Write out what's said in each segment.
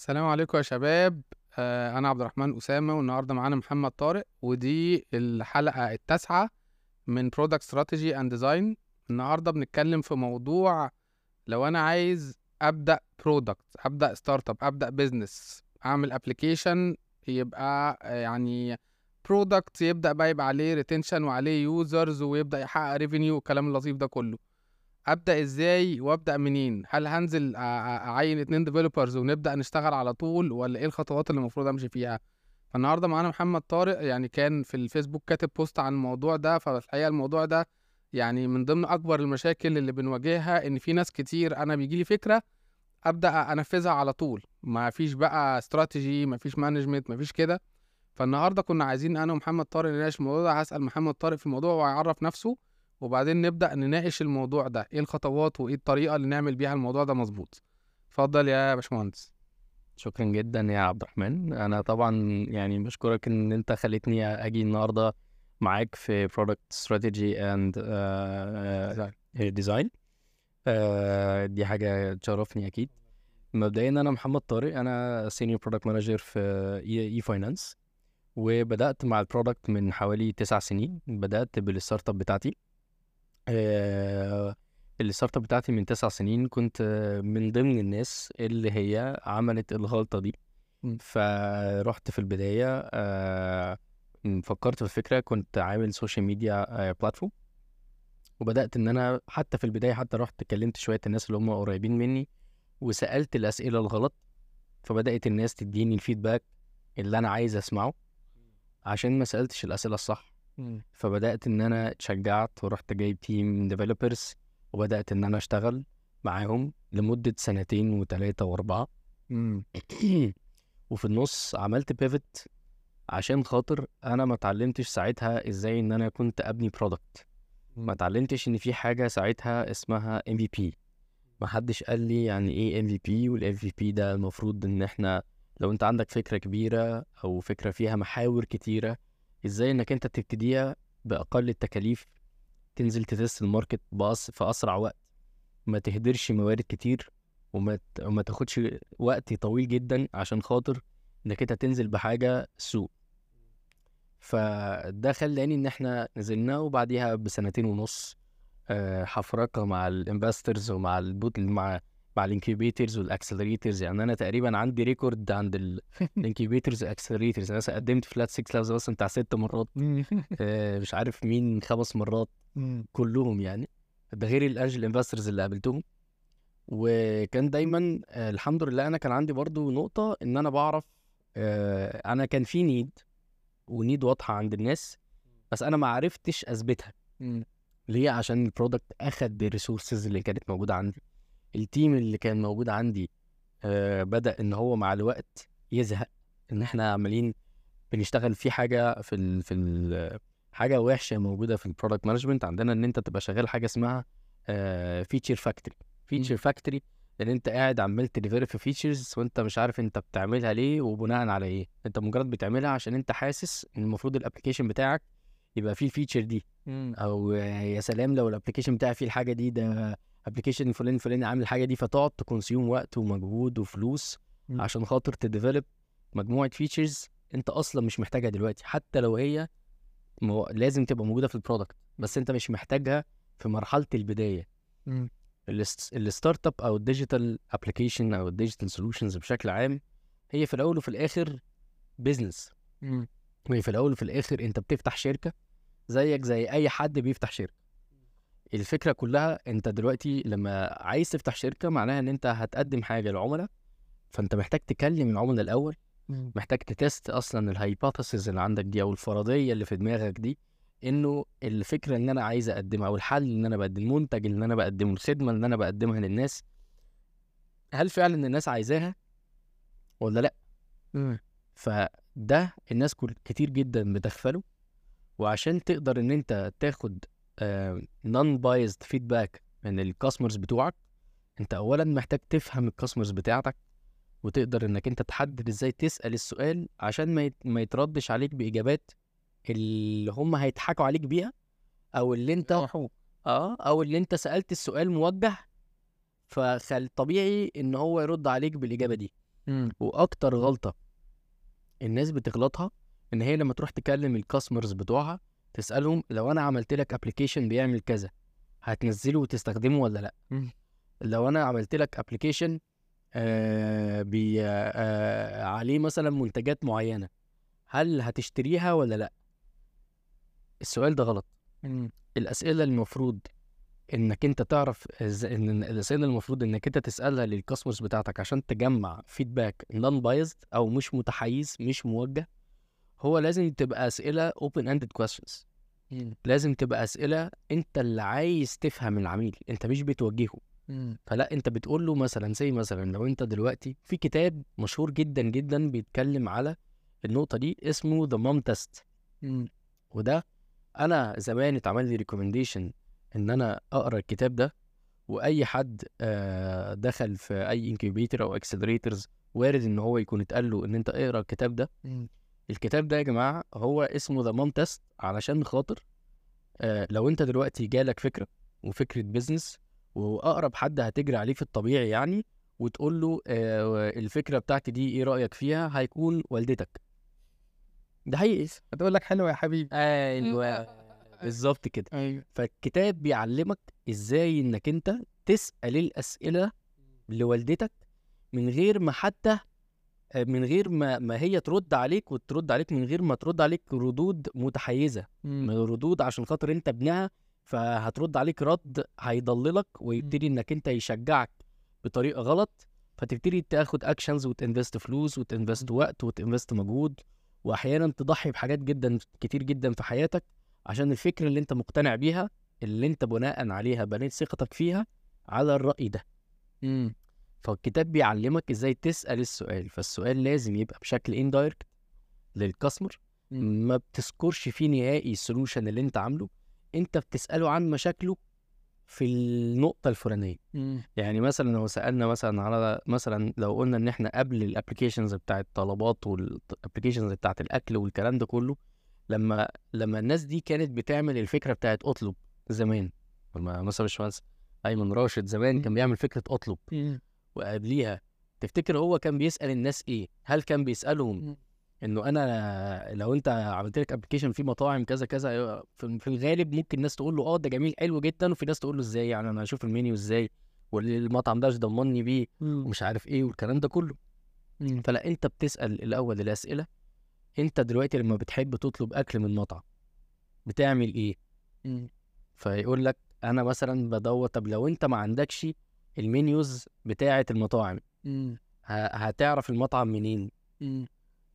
السلام عليكم يا شباب. آه، أنا عبد الرحمن أسامة والنهاردة معانا محمد طارق ودي الحلقة التاسعة من Product Strategy and Design. النهاردة بنتكلم في موضوع لو أنا عايز أبدأ product أبدأ startup أبدأ business أعمل application يبقى آه، يعني product يبدأ بقى يبقى عليه retention وعليه users ويبدأ يحقق revenue والكلام اللطيف ده كله. أبدأ إزاي وأبدأ منين؟ هل هنزل أعين اتنين developers ونبدأ نشتغل على طول ولا إيه الخطوات اللي المفروض أمشي فيها؟ فالنهاردة معانا محمد طارق يعني كان في الفيسبوك كاتب post عن الموضوع ده فالحقيقة الموضوع ده يعني من ضمن أكبر المشاكل اللي بنواجهها إن في ناس كتير أنا بيجي لي فكرة أبدأ أنفذها على طول. ما فيش بقى استراتيجي ما فيش management ما فيش كده. فالنهاردة كنا عايزين أنا ومحمد طارق نناقش الموضوع ده. هسأل محمد طارق في الموضوع وهيعرف نفسه. وبعدين نبدأ نناقش الموضوع ده إيه الخطوات وإيه الطريقة اللي نعمل بيها الموضوع ده مظبوط. اتفضل يا باشمهندس. شكرا جدا يا عبد الرحمن. أنا طبعا يعني بشكرك إن أنت خليتني أجي النهارده معاك في and uh, design. uh, دي حاجة تشرفني أكيد. مبدئيا أنا محمد طارق أنا senior product manager في اي فاينانس وبدأت مع ال product من حوالي تسع سنين. بدأت بال startup بتاعتي. ال startup بتاعتي من تسع سنين كنت آه، من ضمن الناس اللي هي عملت الغلطة دي. فرحت في البداية آه، فكرت في الفكرة كنت عامل social media platform وبدأت إن أنا حتى في البداية حتى رحت كلمت شوية الناس اللي هم قريبين مني وسألت الأسئلة الغلط. فبدأت الناس تديني ال feedback اللي أنا عايز أسمعه. عشان ما سألتش الأسئلة الصح. فبدأت إن أنا اتشجعت ورحت جايب team developers وبدأت إن أنا أشتغل معاهم لمدة سنتين وتلاتة وأربعة. مم. وفي النص عملت pivot عشان خاطر أنا ما اتعلمتش ساعتها إزاي إن أنا كنت أبني product ما اتعلمتش إن في حاجة ساعتها اسمها MVP. ما حدش قال لي يعني إيه MVP وال MVP ده المفروض إن إحنا لو أنت عندك فكرة كبيرة أو فكرة فيها محاور كتيرة إزاي إنك أنت تبتديها بأقل التكاليف تنزل تتست الماركت بأس في أسرع وقت ما تهدرش موارد كتير وما وما تاخدش وقت طويل جدا عشان خاطر إنك أنت تنزل بحاجة سوق. فده خلاني إن إحنا نزلنا وبعديها بسنتين ونص آه، حفرقة مع ال investors ومع البوت مع مع ال incubators وال accelerators. يعني أنا تقريبا عندي record عند ال incubators وال accelerators. أنا قدمت Flat6Labs مثلا بتاع ست مرات. آه، مش عارف مين خمس مرات كلهم يعني. ده غير ال angel investors اللي قابلتهم. وكان دايما آه، الحمد لله أنا كان عندي برضو نقطة إن أنا بعرف آه، أنا كان في need و need واضحة عند الناس بس أنا ما عرفتش أثبتها. ليه؟ عشان ال product أخد ال resources اللي كانت موجودة عندي. ال team اللي كان موجود عندي آه بدأ إن هو مع الوقت يزهق إن إحنا عمالين بنشتغل في حاجة في ال في ال حاجة وحشة موجودة في ال product management عندنا إن أنت تبقى شغال حاجة اسمها feature factory feature factory إن أنت قاعد عمال ت deliver في features وأنت مش عارف أنت بتعملها ليه وبناء على إيه. أنت مجرد بتعملها عشان أنت حاسس إن المفروض ال application بتاعك يبقى فيه ال feature دي. مم. أو يا سلام لو ال application بتاعي فيه الحاجة دي ده application فلان فلان عامل الحاجة دي فتقعد ت consume وقت ومجهود وفلوس مم. عشان خاطر ت develop مجموعة features انت أصلا مش محتاجها دلوقتي. حتى لو هي مو... لازم تبقى موجودة في ال product بس انت مش محتاجها في مرحلة البداية. ال startup أو ال digital application أو ال digital solutions بشكل عام هي في الأول وفي الآخر business. وهي في الأول وفي الآخر انت بتفتح شركة زيك زي أي حد بيفتح شركة. الفكرة كلها أنت دلوقتي لما عايز تفتح شركة معناها إن أنت هتقدم حاجة للعملاء فأنت محتاج تكلم العملاء الأول. محتاج ت test أصلا ال hypothesis اللي عندك دي أو الفرضية اللي في دماغك دي إنه الفكرة اللي أنا عايز أقدمها أو الحل اللي أنا بقدم المنتج اللي أنا بقدمه الخدمة اللي أنا بقدمها للناس هل فعلا الناس عايزاها ولا لأ مم. فده الناس كتير جدا بتغفله وعشان تقدر إن أنت تاخد نون بايزد فيدباك من الكاستمرز بتوعك. انت اولا محتاج تفهم الكاستمرز بتاعتك وتقدر إنك أنت تحدد إزاي تسأل السؤال عشان ما يت- ما يتردش عليك بإجابات اللي هم هيضحكوا عليك بيها أو اللي أنت آه أو اللي أنت سألت السؤال موجه فخل طبيعي إن هو يرد عليك بالإجابة دي. مم. وأكتر غلطة الناس بتغلطها إن هي لما تروح تكلم ال customers بتوعها تسألهم لو أنا عملت لك application بيعمل كذا هتنزله وتستخدمه ولا لأ. لو أنا عملت لك application آه بي آه عليه مثلا منتجات معينة هل هتشتريها ولا لأ السؤال ده غلط. الأسئلة المفروض إنك أنت تعرف إن الأسئلة المفروض إنك أنت تسألها للكاستمرز بتاعتك عشان تجمع فيدباك نون بايزد أو مش متحيز مش موجه هو لازم تبقى أسئلة open ended questions مم. لازم تبقى أسئلة أنت اللي عايز تفهم العميل أنت مش بتوجهه. فلا أنت بتقول له مثلا زي مثلا لو أنت دلوقتي في كتاب مشهور جدا جدا بيتكلم على النقطة دي اسمه The Mom Test. وده أنا زمان اتعمل لي recommendation إن أنا أقرأ الكتاب ده وأي حد آه، دخل في أي incubator أو accelerators وارد إن هو يكون اتقال له إن أنت اقرأ الكتاب ده. الكتاب ده يا جماعة هو اسمه The Mom Test علشان خاطر آه، لو انت دلوقتي جالك فكرة وفكرة business وأقرب حد هتجري عليه في الطبيعي يعني وتقول له آه، الفكرة بتاعتي دي إيه رأيك فيها؟ هيكون والدتك. ده حقيقي. هتقول لك حلو يا حبيبي. أيوه. بالظبط كده. أيوه. فالكتاب بيعلمك إزاي انك انت تسأل الأسئلة لوالدتك من غير ما حتى من غير ما ما هي ترد عليك وترد عليك من غير ما ترد عليك ردود متحيزة. من ردود عشان خاطر انت ابنها فهترد عليك رد هيضللك ويبتدي انك انت يشجعك بطريقة غلط فتبتدي تاخد actions وت invest فلوس وت invest وقت وت invest مجهود وأحيانا تضحي بحاجات جدا كتير جدا في حياتك عشان الفكرة اللي انت مقتنع بيها اللي انت بناء عليها بنيت ثقتك فيها على الرأي ده مم. فالكتاب بيعلمك إزاي تسأل السؤال فالسؤال لازم يبقى بشكل indirect لل customer. ما بتذكرش فيه نهائي ال solution اللي أنت عامله أنت بتسأله عن مشاكله في النقطة الفلانية. يعني مثلا لو سألنا مثلا على مثلا لو قلنا إن إحنا قبل ال applications بتاعت الطلبات وال applications بتاعت الأكل والكلام ده كله لما لما الناس دي كانت بتعمل الفكرة بتاعت أطلب زمان لما مثلا باشمهندس أيمن راشد زمان كان. بيعمل فكرة أطلب. وقبليها تفتكر هو كان بيسأل الناس إيه هل كان بيسألهم. إنه أنا لو أنت عملت لك application فيه مطاعم كذا كذا في في الغالب ممكن الناس تقول له آه ده جميل حلو جدا وفي ناس تقول له إزاي يعني أنا هشوف المنيو إزاي والمطعم ده مش ضمني بيه. ومش عارف إيه والكلام ده كله. فلا أنت بتسأل الأول الأسئلة أنت دلوقتي لما بتحب تطلب أكل من مطعم بتعمل إيه. فيقول لك أنا مثلا بدور طب لو أنت ما عندكش المنيوز بتاعة المطاعم. ه- هتعرف المطعم منين مم.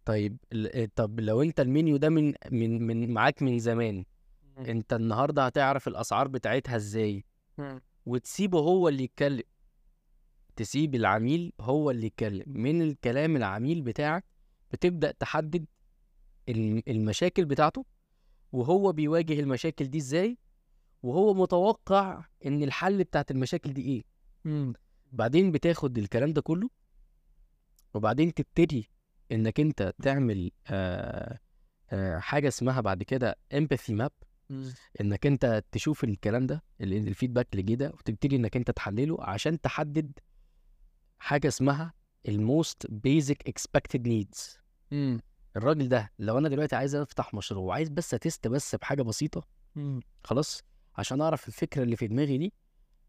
طيب ال- طب لو انت المنيو ده من من من معاك من زمان مم. انت النهارده هتعرف الأسعار بتاعتها إزاي مم. وتسيبه هو اللي يتكلم تسيب العميل هو اللي يتكلم من الكلام العميل بتاعك بتبدأ تحدد الم- المشاكل بتاعته وهو بيواجه المشاكل دي إزاي وهو متوقع ان الحل بتاعت المشاكل دي إيه مم. بعدين بتاخد الكلام ده كله وبعدين تبتدي إنك أنت تعمل آه آه حاجة اسمها بعد كده empathy map مم. إنك أنت تشوف الكلام ده ال- ال feedback اللي جه ده وتبتدي إنك أنت تحلله عشان تحدد حاجة اسمها ال most basic expected needs مم. الراجل ده لو أنا دلوقتي عايز أفتح مشروع وعايز بس أ test بس بحاجة بسيطة مم. خلاص عشان أعرف الفكرة اللي في دماغي دي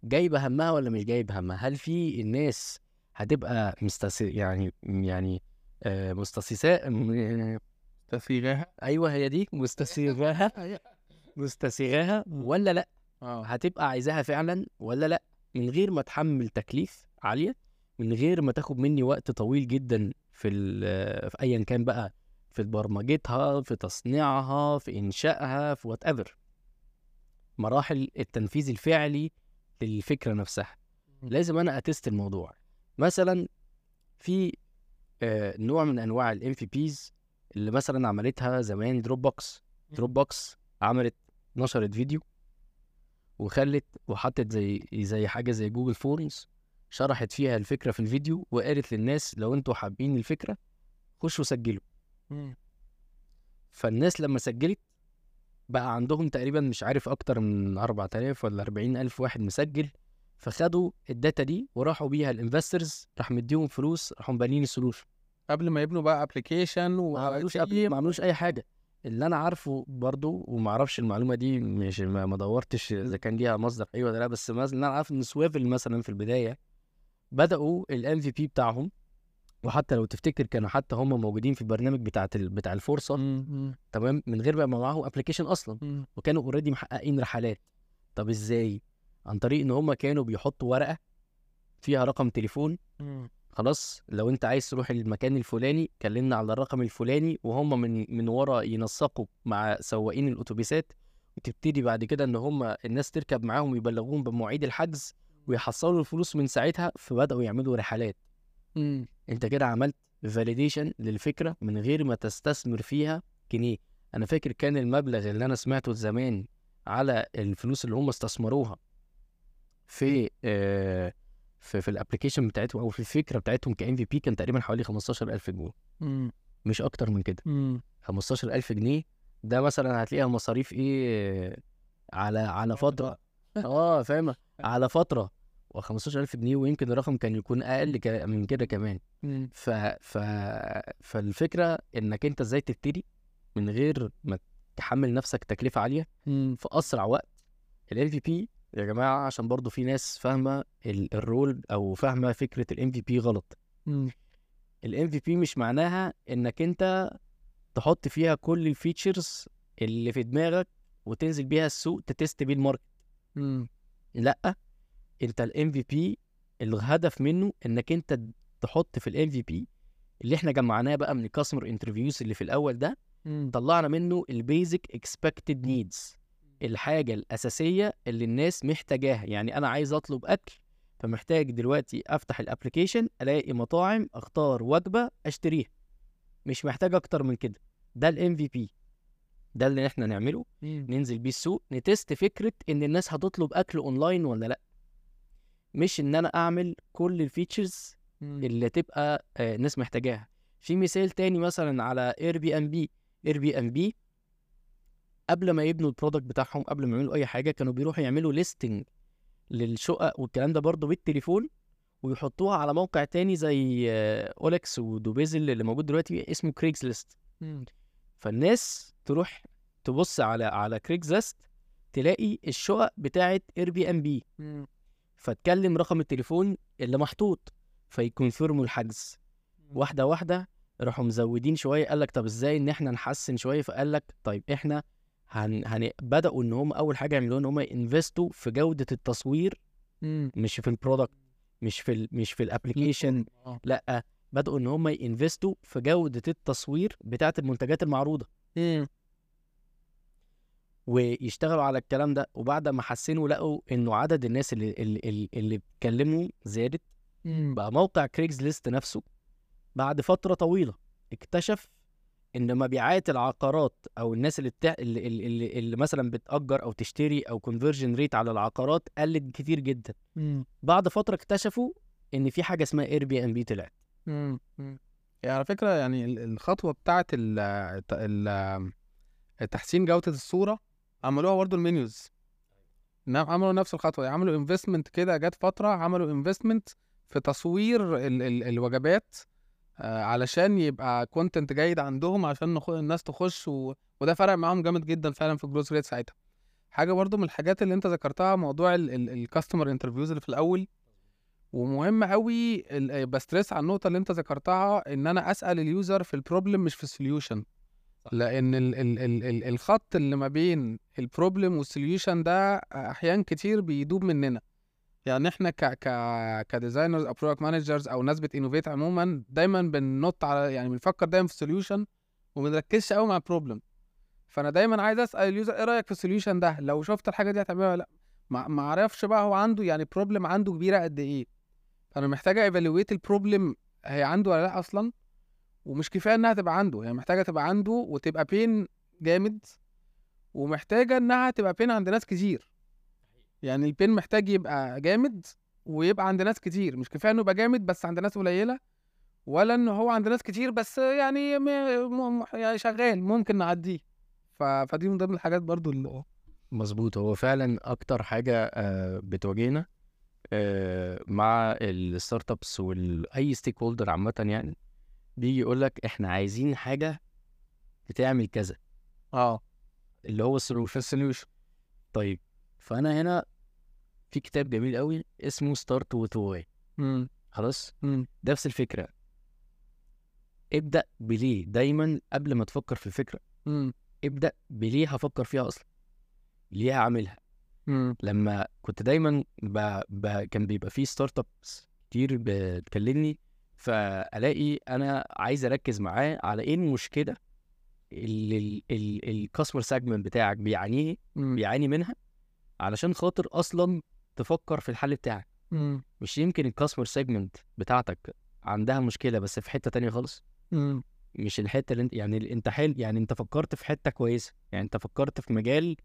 جايبة همها ولا مش جايبة همها؟ هل في الناس هتبقى مستس يعني يعني آه مستسيساء؟ م- تفريغها أيوه هي دي مستسيغاها. مستسيغاها ولا لأ؟ آه. هتبقى عايزاها فعلا ولا لأ؟ من غير ما تحمل تكليف عالية من غير ما تاخد مني وقت طويل جدا في ال- في ايا كان بقى في برمجتها في تصنيعها في إنشائها في whatever مراحل التنفيذ الفعلي للفكره نفسها. لازم أنا أ test الموضوع. مثلا في آه، نوع من أنواع ال MVPs اللي مثلا عملتها زمان Dropbox Dropbox عملت نشرت فيديو وخلت وحطت زي زي حاجة زي Google Forms شرحت فيها الفكرة في الفيديو وقالت للناس لو أنتوا حابين الفكرة خشوا سجلوا. فالناس لما سجلت بقى عندهم تقريبا مش عارف أكتر من 4000 ولا 40000 واحد مسجل فخدوا ال data دي وراحوا بيها ال investors راح مديهم فلوس راحوا بانين ال solution قبل ما يبنوا بقى application ما عملوش ما عملوش أي حاجة. اللي أنا عارفه برضو وما أعرفش المعلومة دي مش ما دورتش إذا كان ليها مصدر إيه ولا لأ بس مثلا اللي أنا عارف إن Swvl مثلا في البداية بدأوا ال MVP بتاعهم وحتى لو تفتكر كانوا حتى هم موجودين في البرنامج بتاعه ال- بتاع الفرصة. تمام؟ من غير بقى ما معاهم application أصلا. وكانوا already محققين رحلات. طب إزاي؟ عن طريق إن هم كانوا بيحطوا ورقة فيها رقم تليفون. خلاص لو أنت عايز تروح المكان الفلاني كلمنا على الرقم الفلاني وهم من من ورا ينسقوا مع سواقين الاتوبيسات وتبتدي بعد كده إن هم الناس تركب معاهم ويبلغوهم بمواعيد الحجز ويحصلوا الفلوس من ساعتها فبدأوا يعملوا رحلات. انت كده عملت validation للفكرة من غير ما تستثمر فيها جنيه. أنا فاكر كان المبلغ اللي أنا سمعته زمان على الفلوس اللي هم استثمروها في آه في, في ال application بتاعتهم أو في الفكرة بتاعتهم ك MVP كان تقريبا حوالي 15000 جنيه. مش أكتر من كده. 15000 جنيه ده مثلا هتلاقيها مصاريف إيه على على فترة. آه فاهم؟ على فترة. و15000 جنيه ويمكن الرقم كان يكون أقل من كده كمان. ف... ف... فالفكرة إنك أنت إزاي تبتدي من غير ما تحمل نفسك تكلفة عالية في أسرع وقت. ال MVP يا جماعة عشان برضو في ناس فاهمة ال- ال role أو فاهمة فكرة ال MVP غلط. ال MVP مش معناها إنك أنت تحط فيها كل ال features اللي في دماغك وتنزل بيها السوق ت test بيه ال market. لأ. أنت ال MVP الهدف منه إنك أنت تحط في ال MVP اللي إحنا جمعناه بقى من ال customer interviews اللي في الأول ده طلعنا منه ال basic expected needs الحاجة الأساسية اللي الناس محتاجاها. يعني أنا عايز أطلب أكل فمحتاج دلوقتي أفتح ال application ألاقي مطاعم أختار وجبة أشتريها. مش محتاج أكتر من كده. ده ال MVP ده اللي إحنا نعمله. ننزل بيه السوق ن test فكرة إن الناس هتطلب أكل اونلاين ولا لأ. مش إن أنا أعمل كل ال features اللي تبقى آه، الناس محتاجاها. في مثال تاني مثلا على اير بي ام بي اير بي ام بي قبل ما يبنوا ال product بتاعهم قبل ما يعملوا أي حاجة كانوا بيروحوا يعملوا listing للشقق والكلام ده برضه بالتليفون ويحطوها على موقع تاني زي آه، OLX و Dubizzle اللي موجود دلوقتي اسمه Craigslist فالناس تروح تبص على على Craigslist تلاقي الشقق بتاعت Airbnb فتكلم رقم التليفون اللي محطوط في confirm وا الحجز. واحدة واحدة راحوا مزودين شوية قال لك طب إزاي إن إحنا نحسن شوية؟ فقال لك طيب إحنا هن... هن... بدأوا إن هم أول حاجة يعملوها إن هم ي invest وا في جودة التصوير مش في ال product مش في ال... مش في ال application لأ بدأوا إن هم ي invest وا في جودة التصوير بتاعة المنتجات المعروضة. ويشتغلوا على الكلام ده وبعد ما حسنوا لقوا إنه عدد الناس اللي اللي, اللي, بيتكلموا زادت بقى موقع Craigslist نفسه بعد فترة طويلة اكتشف إن مبيعات العقارات أو الناس اللي, بتاع اللي, اللي, اللي, مثلا بتأجر أو تشتري أو conversion rate على العقارات قلت كتير جدا. بعد فترة اكتشفوا إن في حاجة اسمها Airbnb طلعت يعني على فكرة يعني ال- الخطوة بتاعت ال تحسين جودة الصورة عملوها برضه ال menus نعم عملوا نفس الخطوة عملوا investment كده جت فترة عملوا investment في تصوير ال ال الوجبات آه علشان يبقى content جيد عندهم عشان نخ... الناس تخش و... وده فرق معاهم جامد جدا فعلا في ال growth rate ساعتها. حاجة برضو من الحاجات اللي انت ذكرتها موضوع ال customer interviews اللي في الأول. ومهم قوي ب stress على النقطة اللي انت ذكرتها إن أنا أسأل ال user في ال problem مش في ال solution لأن ال ال ال ال الخط اللي ما بين ال problem وال solution ده أحيان كتير بيدوب مننا. يعني إحنا ك ك ك designers أو product managers أو ناس بت innovate عموما دايما بننط على يعني بنفكر دايما في ال solution وما بنركزش قوي مع ال problem فأنا دايما عايز أسأل ال user إيه رأيك في ال solution ده؟ لو شفت الحاجة دي هتعملها ولا لأ؟ ما أعرفش بقى هو عنده يعني problem عنده كبيرة قد إيه. فأنا محتاجه evaluate ال problem هي عنده ولا لأ أصلا؟ ومش كفاية إنها تبقى عنده هي محتاجة تبقى عنده وتبقى بين جامد ومحتاجة إنها تبقى بين عند ناس كتير. يعني البين محتاج يبقى جامد ويبقى عند ناس كتير. مش كفاية إنه يبقى جامد بس عند ناس قليلة ولا انه هو عند ناس كتير بس يعني م... يعني شغال ممكن نعديه. ف... فدي من ضمن الحاجات برضو اللي مظبوط. هو فعلا أكتر حاجة آه، بتواجهنا آه، مع ال startups وأي stakeholder عامة يعني بيجي يقول لك إحنا عايزين حاجة بتعمل كذا. آه. اللي هو ال solution ال solution طيب فأنا هنا في كتاب جميل قوي اسمه Start with Why خلاص؟ نفس الفكرة. ابدأ بليه دايما قبل ما تفكر في الفكرة. امم ابدأ بليه هفكر فيها أصلا. ليه هعملها؟ امم لما كنت دايما ب... ب... كان بيبقى فيه startups كتير بتكلمني فألاقي أنا عايز أركز معاه على إيه المشكلة اللي ال customer segment بتاعك بيعانيه بيعاني منها علشان خاطر أصلا تفكر في الحل بتاعك. امم مش يمكن ال customer segment بتاعتك عندها مشكلة بس في حتة تانية خالص؟ امم مش الحتة اللي أنت يعني أنت حل يعني أنت فكرت في حتة كويسة يعني أنت فكرت في مجال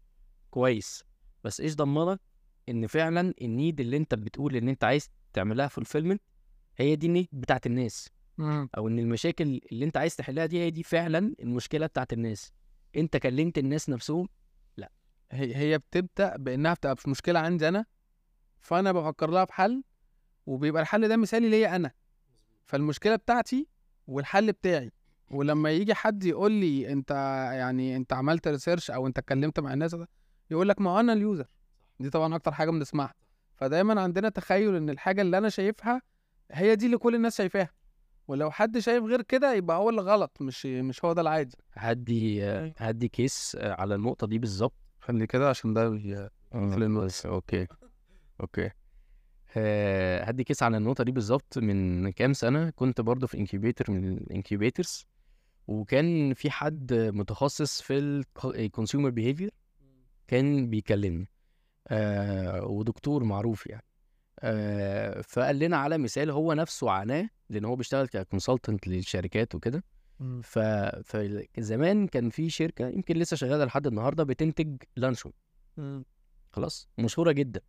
كويس بس إيش ضمنك إن فعلا النيد اللي أنت بتقول إن أنت عايز تعملها فولفيلمنت هي دي النيد بتاعت الناس. أو إن المشاكل اللي أنت عايز تحلها دي هي دي فعلا المشكلة بتاعت الناس. أنت كلمت الناس نفسهم؟ هي هي بتبدأ بإنها بتبقى مش مشكلة عندي أنا فأنا بفكر لها في حل وبيبقى الحل ده مثالي ليا أنا. فالمشكلة بتاعتي والحل بتاعي. ولما يجي حد يقول لي أنت يعني أنت عملت research أو أنت اتكلمت مع الناس ده يقول لك ما أنا ال user دي طبعا أكتر حاجة بنسمعها. فدايما عندنا تخيل إن الحاجة اللي أنا شايفها هي دي اللي كل الناس شايفاها. ولو حد شايف غير كده يبقى هو اللي غلط مش مش هو ده العادي. هدي هدي كيس على النقطة دي بالظبط. خلي كده عشان ده بس okay. okay. آه، هدي case على النقطة دي بالظبط. من كام سنة كنت برضو في incubator من ال incubators وكان في حد متخصص في ال consumer behavior كان بيكلمني. آه ودكتور معروف يعني. آه فقال لنا على مثال هو نفسه عاناه لأن هو بيشتغل ك consultant للشركات وكده. ف... فزمان كان في شركة يمكن لسه شغالة لحد النهارده بتنتج لانشون. خلاص؟ مشهورة جدا.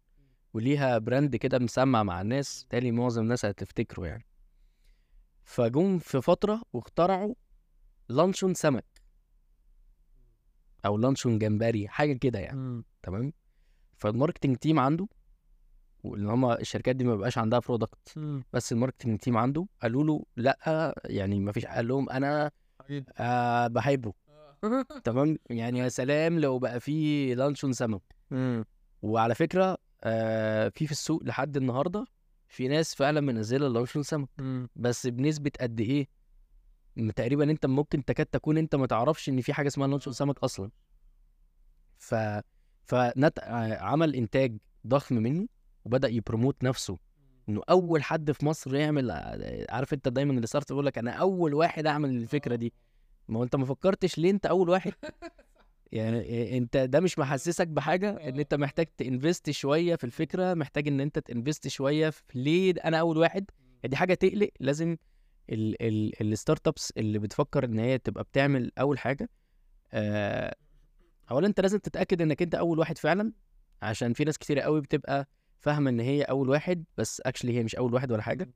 وليها brand كده مسمع مع الناس تالي معظم الناس هتفتكره يعني. فجم في فترة واخترعوا لانشون سمك. أو لانشون جمبري حاجة كده يعني. تمام؟ فال marketing team عنده وإن هما الشركات دي ما بيبقاش عندها product بس ال marketing team عنده قالوا له لأ يعني ما فيش قال لهم أنا آه بحبه. تمام؟ يعني يا سلام لو بقى في لانشون سمك. وعلى فكرة آه في في السوق لحد النهارده في ناس فعلا منزلة لانشون سمك. بس بنسبة قد إيه؟ تقريبا أنت ممكن تكاد تكون أنت ما تعرفش إن في حاجة اسمها لانشون سمك أصلا. ف فنت آه، عمل إنتاج ضخم منه. وبدأ يبروموت نفسه. إنه أول حد في مصر يعمل آه، عارف أنت دايما اللي صارت يقول لك أنا أول واحد أعمل الفكرة دي. ما هو أنت ما فكرتش ليه أنت أول واحد؟ يعني أنت ده مش محسسك بحاجة؟ إن أنت محتاج تنفست شوية في الفكرة محتاج إن أنت تنفست شوية في ليه أنا أول واحد؟ دي حاجة تقلق. لازم ال ال ال startups اللي بتفكر إن هي تبقى بتعمل أول حاجة آه اولا أنت لازم تتأكد إنك أنت أول واحد فعلا عشان في ناس كتيرة قوي بتبقى فاهمة إن هي أول واحد بس actually هي مش أول واحد ولا حاجة.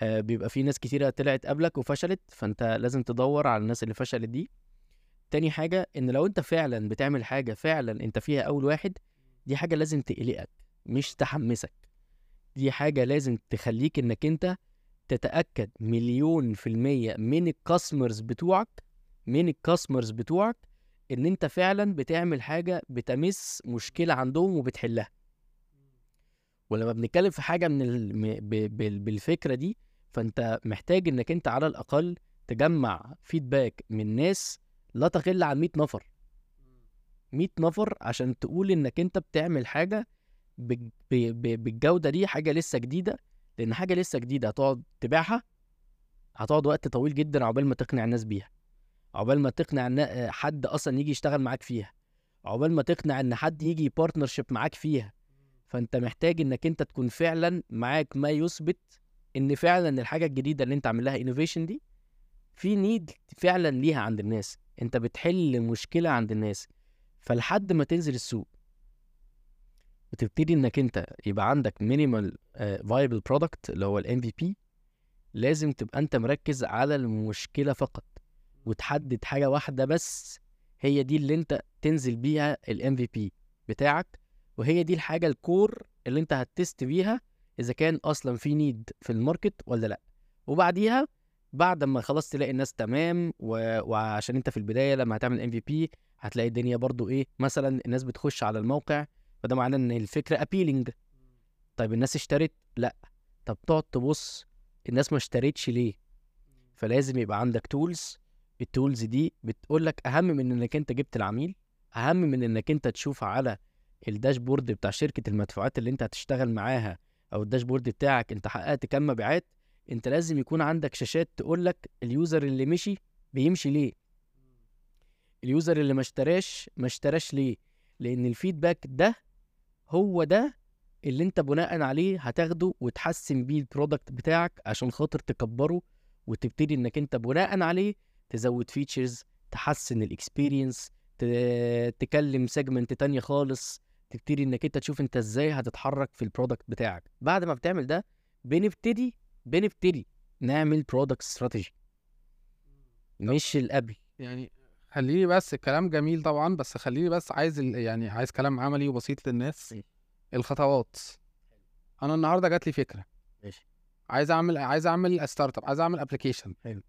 آه بيبقى في ناس كتيرة طلعت قبلك وفشلت فأنت لازم تدور على الناس اللي فشلت دي. تاني حاجة إن لو أنت فعلا بتعمل حاجة فعلا أنت فيها أول واحد دي حاجة لازم تقلقك مش تحمسك. دي حاجة لازم تخليك إنك أنت تتأكد مليون في المية من الكاستمرز بتوعك من الكاستمرز بتوعك إن أنت فعلا بتعمل حاجة بتمس مشكلة عندهم وبتحلها. ولما بنتكلم في حاجة من ال... ب... ب... بالفكرة دي فأنت محتاج إنك أنت على الأقل تجمع فيدباك من ناس لا تقل عن 100 نفر. 100 نفر عشان تقول إنك أنت بتعمل حاجة ب... ب... بالجودة دي حاجة لسه جديدة لأن حاجة لسه جديدة هتقعد تبيعها هتقعد وقت طويل جدا عقبال ما تقنع الناس بيها. عقبال ما تقنع حد أصلا يجي يشتغل معاك فيها. عقبال ما تقنع إن حد يجي partnership معاك فيها. فانت محتاج انك انت تكون فعلا معاك ما يثبت ان فعلا الحاجة الجديدة اللي انت عامل لها innovation دي في need فعلا ليها عند الناس. انت بتحل مشكله عند الناس. فلحد ما تنزل السوق وتبتدي انك انت يبقى عندك minimal viable product اللي هو ال MVP لازم تبقى انت مركز على المشكلة فقط وتحدد حاجة واحدة بس هي دي اللي انت تنزل بيها ال MVP بتاعك وهي دي الحاجة ال core اللي انت ه test بيها إذا كان أصلا في need في ال market ولا لأ. وبعديها بعد ما خلاص تلاقي الناس تمام و... وعشان انت في البداية لما هتعمل MVP هتلاقي الدنيا برضو إيه مثلا الناس بتخش على الموقع فده معناه إن الفكرة appealing طيب الناس اشترت؟ لأ. طب تقعد تبص الناس ما اشترتش ليه؟ فلازم يبقى عندك tools ال tools دي بتقول لك أهم من إنك أنت جبت العميل أهم من إنك أنت تشوف على ال dashboard بتاع شركة المدفوعات اللي انت هتشتغل معاها أو ال dashboard بتاعك انت حققت كام مبيعات انت لازم يكون عندك شاشات تقول لك ال user اللي مشي بيمشي ليه. ال user اللي ما اشتراش ما اشتراش ليه؟ لأن ال feedback ده هو ده اللي انت بناء عليه هتاخده وتحسن بيه ال product بتاعك عشان خاطر تكبره وتبتدي انك انت بناء عليه تزود features تحسن ال experience تكلم segment تانية خالص. تبتدي إنك أنت تشوف أنت إزاي هتتحرك في ال product بتاعك. بعد ما بتعمل ده بنبتدي بنبتدي نعمل product strategy مش القبل يعني خليني بس الكلام جميل طبعا بس خليني بس عايز ال... يعني عايز كلام عملي وبسيط للناس. الخطوات. أنا النهارده جات لي فكرة. ماشي. عايز أعمل عايز أعمل startup عايز أعمل application حلو.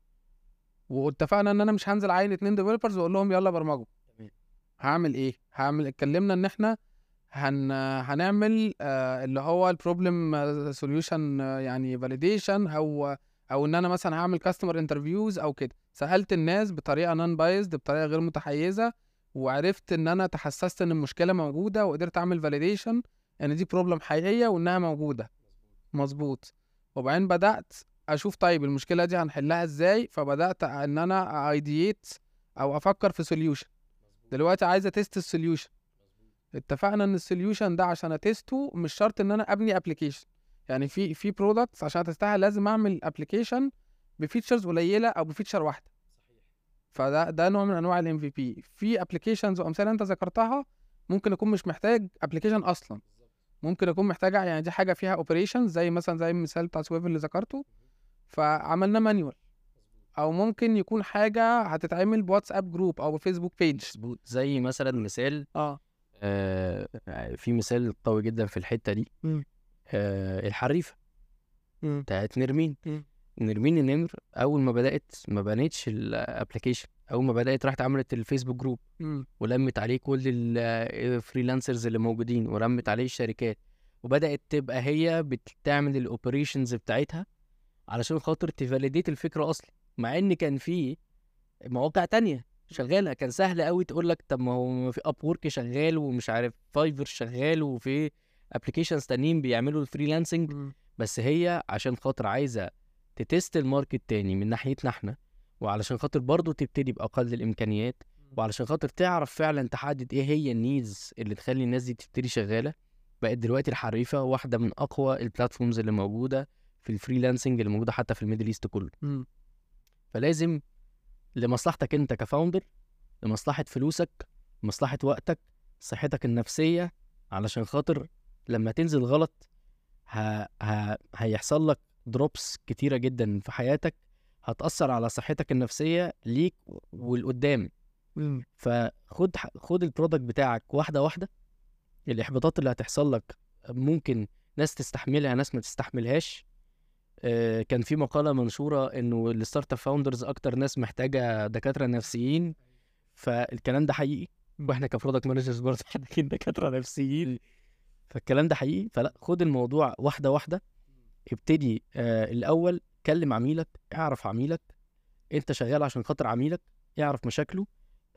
واتفقنا إن أنا مش هنزل أعين اتنين developers وأقول لهم يلا برمجوا. هعمل إيه؟ هعمل اتكلمنا إن إحنا هن... هنعمل آه اللي هو ال problem solution يعني validation أو أو إن أنا مثلا هعمل customer interviews أو كده. سالت الناس بطريقة non-biased بطريقة غير متحيزة وعرفت إن أنا تحسست إن المشكلة موجودة وقدرت أعمل validation إن دي problem حقيقية وإنها موجودة. مظبوط. وبعدين بدأت أشوف طيب المشكلة دي هنحلها إزاي؟ فبدأت إن أنا ideate أو أفكر في solution دلوقتي عايز ا test ال solution اتفقنا إن ال solution ده عشان ا test ه مش شرط إن أنا أبني application يعني في في products عشان ا test ها لازم أعمل application ب features قليلة أو ب feature واحدة. فده ده نوع من أنواع ال MVP في applications وأمثلة أنت ذكرتها ممكن يكون مش محتاج application أصلا. ممكن يكون محتاجة يعني دي حاجة فيها operation زي مثلا زي المثال بتاع Swvl اللي ذكرته. فعملنا manual أو ممكن يكون حاجة هتتعمل ب WhatsApp group أو ب Facebook page مظبوط. زي مثلا مثال آه. آه في مثال قوي جدا في الحتة دي. آه الحريفة. بتاعت نرمين. نرمين النمر أول ما بدأت ما بنتش ال application أول ما بدأت راحت عملت ال Facebook group. ولمت عليه كل ال freelancers اللي موجودين ولمت عليه الشركات وبدأت تبقى هي بتعمل ال operations بتاعتها علشان خاطر ت validate الفكرة أصلا مع إن كان في مواقع تانية شغالة كان سهل قوي تقول لك طب ما هو في Upwork شغال ومش عارف Fiverr شغال وفي applications تانيين بيعملوا ال freelancing. بس هي عشان خاطر عايزة ت test ال market تاني من ناحيتنا إحنا وعلشان خاطر برضه تبتدي بأقل الإمكانيات وعلشان خاطر تعرف فعلا تحدد إيه هي ال needs اللي تخلي الناس دي تبتدي شغالة بقت دلوقتي الحريفة واحدة من أقوى ال platforms اللي موجودة في ال freelancing اللي موجودة حتى في ال Middle East كله. فلازم لمصلحتك انت ك founder لمصلحة فلوسك لمصلحه وقتك صحتك النفسية علشان خاطر لما تنزل غلط ه... ه... هيحصل لك drops كتيرة جدا في حياتك هتأثر على صحتك النفسية ليك والقدام. فخد خد ال product بتاعك واحدة واحدة. الإحباطات اللي هتحصل لك ممكن ناس تستحملها ناس ما تستحملهاش. كان في مقالة منشورة إنه ال startup founders أكتر ناس محتاجة دكاترة نفسيين. فالكلام ده حقيقي. وإحنا ك product managers برضه محتاجين دكاترة نفسيين. فالكلام ده حقيقي. فلا خد الموضوع واحدة واحدة. ابتدي آه الأول كلم عميلك اعرف عميلك. أنت شغال عشان خاطر عميلك اعرف مشاكله.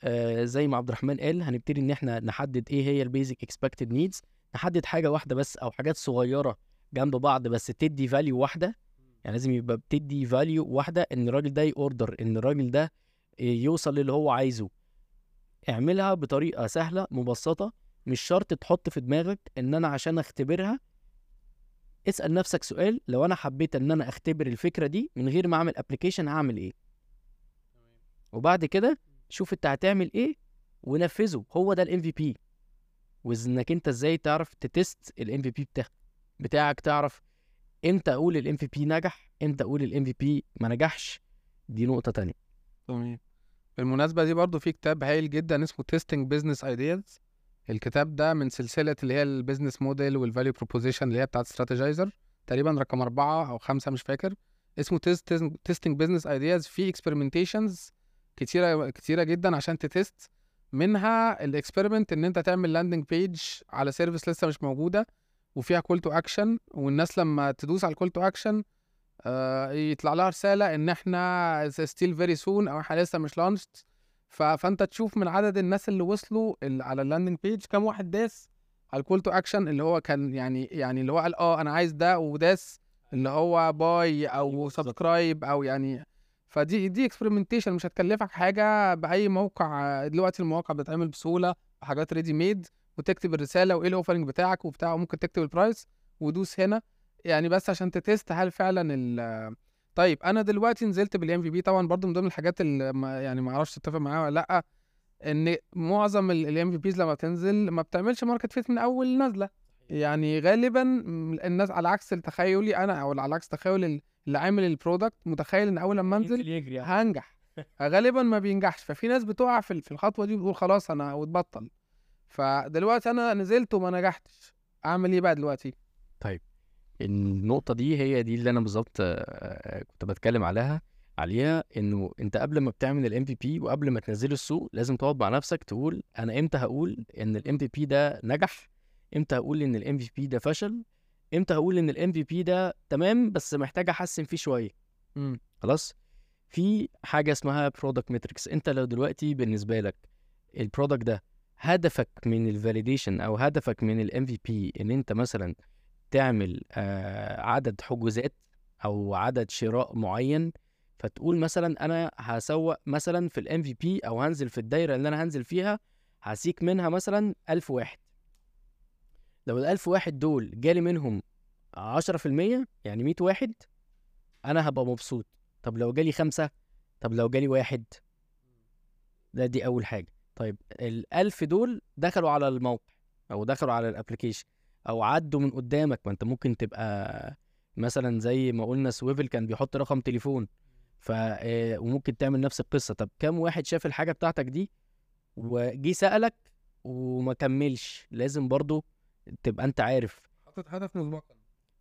آه زي ما عبد الرحمن قال هنبتدي إن إحنا نحدد إيه هي ال basic expected needs نحدد حاجة واحدة بس أو حاجات صغيرة جنب بعض بس تدي value واحدة. يعني لازم يبقى بتدي value واحدة إن الراجل ده ي order إن الراجل ده يوصل للي هو عايزه. اعملها بطريقة سهلة مبسطة مش شرط تحط في دماغك إن أنا عشان أختبرها. اسأل نفسك سؤال لو أنا حبيت إن أنا أختبر الفكرة دي من غير ما أعمل application هعمل إيه؟ وبعد كده شوف أنت هتعمل إيه ونفذه. هو ده ال MVP وإنك أنت إزاي تعرف ت test ال MVP بتاعك بتاعك تعرف إمتى أقول ال MVP نجح إمتى أقول ال MVP ما نجحش. دي نقطة تانية. تمام. بالمناسبة دي برضو في كتاب هايل جدا اسمه Testing Business Ideas الكتاب ده من سلسلة اللي هي ال Business Model وال Value Proposition اللي هي بتاعت Strategyzer تقريبا رقم أربعة أو خمسة مش فاكر. اسمه Testing Business Ideas في experimentations كتيرة كتيرة جدا عشان ت test. منها ال experiment إن أنت تعمل landing page على service لسه مش موجودة. وفيها call to action والناس لما تدوس على ال call to action يطلع لها رسالة إن إحنا still very soon أو إحنا لسه مش launched فأنت تشوف من عدد الناس اللي وصلوا على ال landing page كام واحد داس على ال call to action اللي هو كان يعني يعني اللي هو قال آه أنا عايز ده وداس اللي هو buy أو. subscribe أو يعني. فدي دي experimentation مش هتكلفك حاجة بأي موقع دلوقتي المواقع بتتعمل بسهولة بحاجات ready-made وتكتب الرسالة وإيه ال offering بتاعك وبتاع وممكن تكتب ال price ودوس هنا. يعني بس عشان ت test هل فعلا ال طيب أنا دلوقتي نزلت بال MVP طبعا برضو من ضمن الحاجات اللي ما يعني ما أعرفش تتفق معايا ولا لأ إن معظم ال MVPs لما بتنزل ما بتعملش market fit من أول نزله يعني غالبا الناس على عكس التخيلي أنا أو على عكس تخيل ال- اللي عامل ال product متخيل إن أول لما أنزل يعني. هنجح. غالبا ما بينجحش. ففي ناس بتقع في الخطوة دي وتقول خلاص أنا وتبطل فدلوقتي أنا نزلت وما نجحتش. أعمل إيه بقى دلوقتي؟ النقطة دي هي دي اللي أنا بالظبط آه، كنت بتكلم عليها عليها إنه أنت قبل ما بتعمل ال MVP وقبل ما تنزله السوق لازم تقعد مع نفسك تقول أنا إمتى هقول إن ال MVP ده نجح؟ إمتى هقول إن ال MVP ده فشل؟ إمتى هقول إن ال MVP ده تمام بس محتاج أحسن فيه شوية. امم خلاص؟ في حاجة اسمها product metrics أنت لو دلوقتي بالنسبة لك ال product ده هدفك من ال validation أو هدفك من ال MVP إن أنت مثلا تعمل آه، عدد حجوزات أو عدد شراء معين فتقول مثلا أنا هسوق مثلا في ال MVP أو هنزل في الدايرة اللي أنا هنزل فيها هسيب منها مثلا ألف واحد. لو الألف واحد دول جالي منهم عشرة في المية يعني مية واحد أنا هبقى مبسوط. طب لو جالي خمسة؟ طب لو جالي واحد؟ ده دي أول حاجة. طيب الألف دول دخلوا على الموقع أو دخلوا على ال application أو عدوا من قدامك. ما أنت ممكن تبقى مثلا زي ما قلنا سويفل كان بيحط رقم تليفون ف آه، وممكن تعمل نفس القصة. طب كم واحد شاف الحاجة بتاعتك دي وجي سألك وما كملش؟ لازم برضو تبقى أنت عارف. حاطط هدف مسبقا.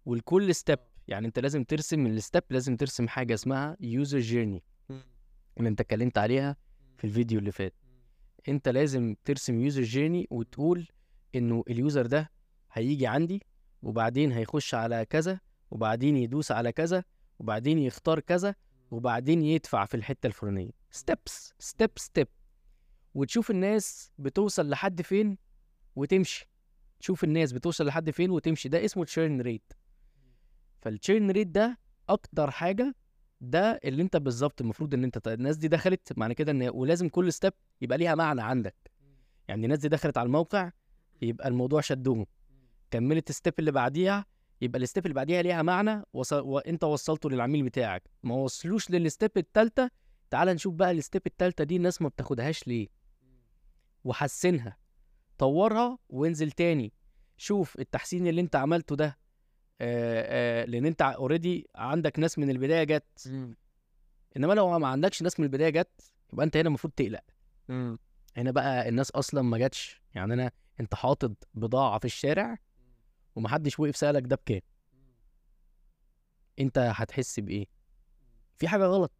وال كل step يعني أنت لازم ترسم من ال step لازم ترسم حاجة اسمها user journey اللي أنت اتكلمت عليها في الفيديو اللي فات. انت لازم ترسم user journey وتقول انه ال user ده هيجي عندي وبعدين هيخش على كذا وبعدين يدوس على كذا وبعدين يختار كذا وبعدين يدفع في الحتة الفلانية. steps step step وتشوف الناس بتوصل لحد فين وتمشي. تشوف الناس بتوصل لحد فين وتمشي. ده اسمه churn rate فال churn rate ده أكتر حاجة ده اللي أنت بالظبط المفروض إن أنت الناس دي دخلت معنى كده إن ولازم كل step يبقى ليها معنى عندك. يعني الناس دي دخلت على الموقع يبقى الموضوع شدهم. كملت ال step اللي بعديها يبقى ال step اللي بعديها ليها معنى وص... وأنت وصلته للعميل بتاعك. ما وصلوش لل step التالتة تعال نشوف بقى ال step التالتة دي الناس ما بتاخدهاش ليه؟ وحسنها. طورها وانزل تاني. شوف التحسين اللي أنت عملته ده لأن أنت اوريدي عندك ناس من البداية جت. إنما لو ما عندكش ناس من البداية جت يبقى أنت هنا المفروض تقلق. هنا بقى الناس أصلا ما جاتش. يعني أنا أنت حاطط بضاعة في الشارع ومحدش وقف سألك ده بكام. أنت هتحس بإيه؟ في حاجة غلط.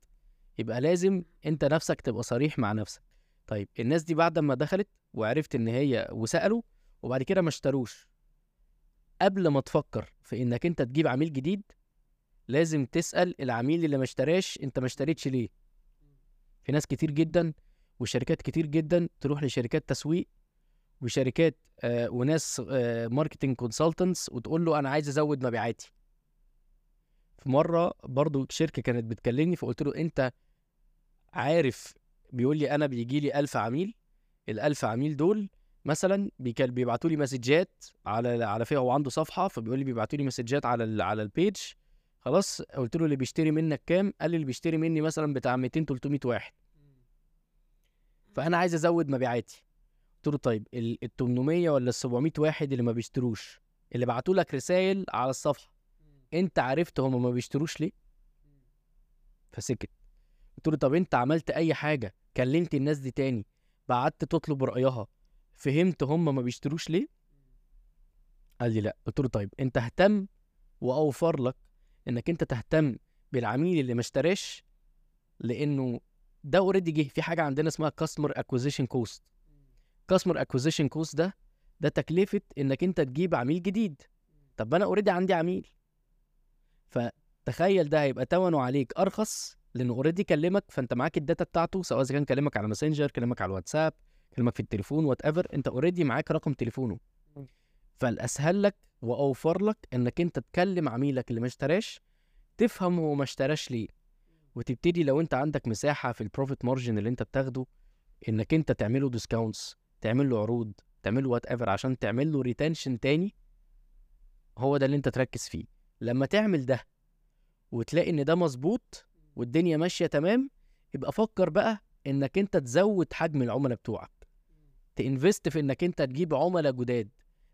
يبقى لازم أنت نفسك تبقى صريح مع نفسك. طيب الناس دي بعد ما دخلت وعرفت إن هي وسألوا وبعد كده ما اشتروش. قبل ما تفكر في إنك أنت تجيب عميل جديد لازم تسأل العميل اللي ما اشتراش أنت ما اشتريتش ليه. في ناس كتير جدا وشركات كتير جدا تروح لشركات تسويق وشركات آه وناس آه marketing consultants وتقول له أنا عايز أزود مبيعاتي. في مرة برضو شركة كانت بتكلمني فقلت له أنت عارف بيقول لي أنا بيجي لي 1000 عميل ال1000 عميل دول مثلا بيبعتوا لي مسجات على على فيه هو عنده صفحة فبيقول لي بيبعتوا لي مسجات على ال على البيج خلاص قلت له اللي بيشتري منك كام؟ قال لي اللي بيشتري مني مثلا بتاع 200 300 واحد. فأنا عايز أزود مبيعاتي. قلت له طيب ال 800 ولا ال 700 واحد اللي ما بيشتروش؟ اللي بعتوا لك رسائل على الصفحة. أنت عرفت هم ما بيشتروش ليه؟ فسكت. قلت له طب أنت عملت أي حاجة؟ كلمت الناس دي تاني. بعت تطلب رأيها. فهمت هم ما بيشتروش ليه؟ قال لي لا. قلت له طيب أنت اهتم وأوفر لك إنك أنت تهتم بالعميل اللي ما اشتراش لأنه ده already جه. في حاجة عندنا اسمها customer acquisition cost customer acquisition cost ده ده تكلفة إنك أنت تجيب عميل جديد. طب أنا already عندي عميل. فتخيل ده هيبقى ثمنه عليك أرخص لأنه already كلمك فأنت معاك ال data بتاعته سواء إذا كان كلمك على ماسنجر كلمك على الواتساب كلمك في التليفون whatever انت already معاك رقم تليفونه. فالأسهل لك وأوفر لك إنك أنت تكلم عميلك اللي ما اشتراش تفهم هو ما اشتراش ليه. وتبتدي لو أنت عندك مساحة في ال profit margin اللي أنت بتاخده إنك أنت تعمله discounts تعمل له عروض تعمل له whatever عشان تعمل له retention تاني هو ده اللي أنت تركز فيه. لما تعمل ده وتلاقي إن ده مظبوط والدنيا ماشية تمام يبقى فكر بقى إنك أنت تزود حجم العملاء بتوعك. ت invest في إنك أنت تجيب عملاء جداد.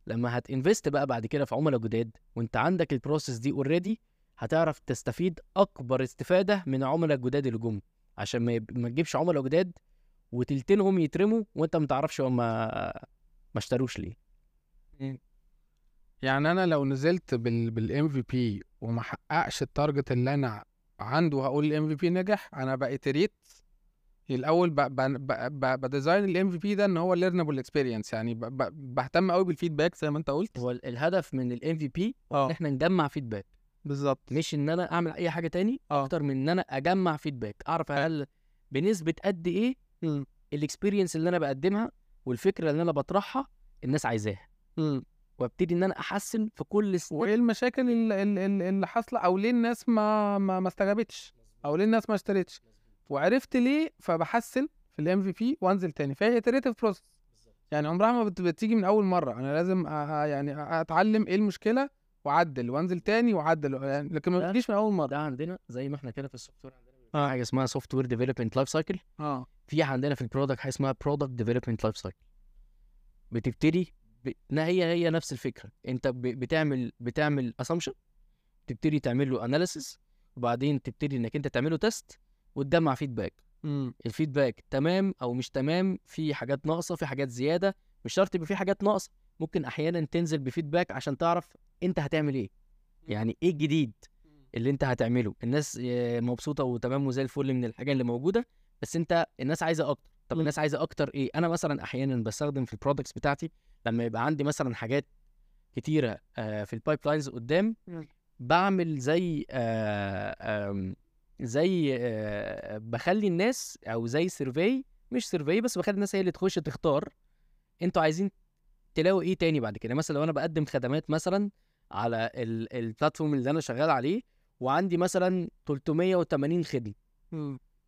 لما هت invest بقى بعد كده في عملاء جداد وأنت عندك ال process دي already هتعرف تستفيد أكبر استفادة من العملاء الجداد اللي جم. عشان ما, يب... ما تجيبش عملاء جداد وتلتينهم يترموا وأنت ما تعرفش هم ما اشتروش ليه. يعني أنا لو نزلت بال بالام في بي وما حققش ال target اللي أنا عنده هقول ال MVP نجح؟ أنا بقى iterate الأول ب design ال MVP ده إن هو learnable experience يعني ب- ب- بهتم قوي بال feedback زي ما أنت قلت. هو ال- الهدف من ال MVP إن آه. إحنا نجمع feedback بالظبط. مش إن أنا أعمل أي حاجة تاني آه. أكتر من إن أنا أجمع feedback أعرف هل بنسبة قد إيه. ال experience اللي أنا بقدمها والفكرة اللي أنا بطرحها الناس عايزاها. وأبتدي إن أنا أحسن في كل step وإيه المشاكل ال- ال- ال- اللي حاصلة أو ليه الناس ما ما, ما استجابتش أو ليه الناس ما اشترتش؟ وعرفت ليه فبحسن في ال MVP وانزل تاني. فهي iterative process يعني عمرها ما بت- بتيجي من أول مرة. أنا لازم يعني أتعلم إيه المشكلة وأعدل وأنزل تاني وأعدل. يعني لكن ما بتجيش من أول مرة. ده عندنا زي ما إحنا كده في ال software عندنا آه. حاجة اسمها software development life cycle آه. في عندنا في ال product حاجة اسمها product development life cycle بتبتدي ب... هي هي نفس الفكرة. أنت ب... بتعمل بتعمل assumption تبتدي تعمل له analysis وبعدين تبتدي إنك أنت تعمله test وتجمع feedback امم ال feedback تمام أو مش تمام في حاجات ناقصة في حاجات زيادة. مش شرط يبقى في حاجات ناقصة ممكن أحيانا تنزل ب feedback عشان تعرف أنت هتعمل إيه. يعني إيه الجديد اللي أنت هتعمله؟ الناس آه، مبسوطة وتمام وزي الفل من الحاجة اللي موجودة بس أنت الناس عايزة أكتر. طب مم. الناس عايزة أكتر إيه؟ أنا مثلا أحيانا بستخدم في ال products بتاعتي لما يبقى عندي مثلا حاجات كتيرة آه، في ال pipelines قدام مم. بعمل زي آه، زي آه، بخلي الناس أو زي survey مش survey بس بخلي الناس هي اللي تخش تختار أنتوا عايزين تلاقوا إيه تاني بعد كده. مثلا لو أنا بقدم خدمات مثلا على ال- platform اللي أنا شغال عليه وعندي مثلا 380 خدمة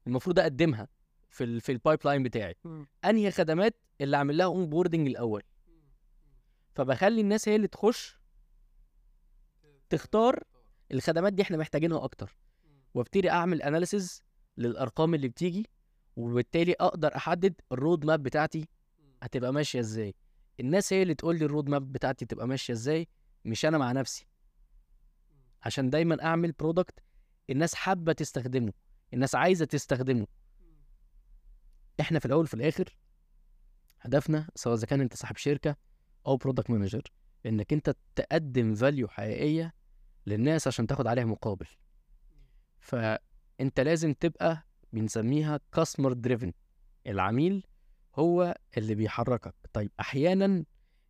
المفروض أقدمها في ال في ال pipeline بتاعي أنهي خدمات اللي أعمل لها onboarding الأول؟ فبخلي الناس هي اللي تخش تختار الخدمات دي إحنا محتاجينها أكتر. وابتدي أعمل analysis للأرقام اللي بتيجي وبالتالي أقدر أحدد ال roadmap بتاعتي هتبقى ماشية إزاي. الناس هي اللي تقول لي ال roadmap بتاعتي تبقى ماشية إزاي مش أنا مع نفسي. عشان دايما أعمل product الناس حابة تستخدمه الناس عايزة تستخدمه. إحنا في الأول وفي الآخر هدفنا سواء إذا كان أنت صاحب شركة أو product manager إنك أنت تقدم value حقيقية للناس عشان تاخد عليها مقابل. فأنت لازم تبقى بنسميها customer driven العميل هو اللي بيحركك. طيب أحيانا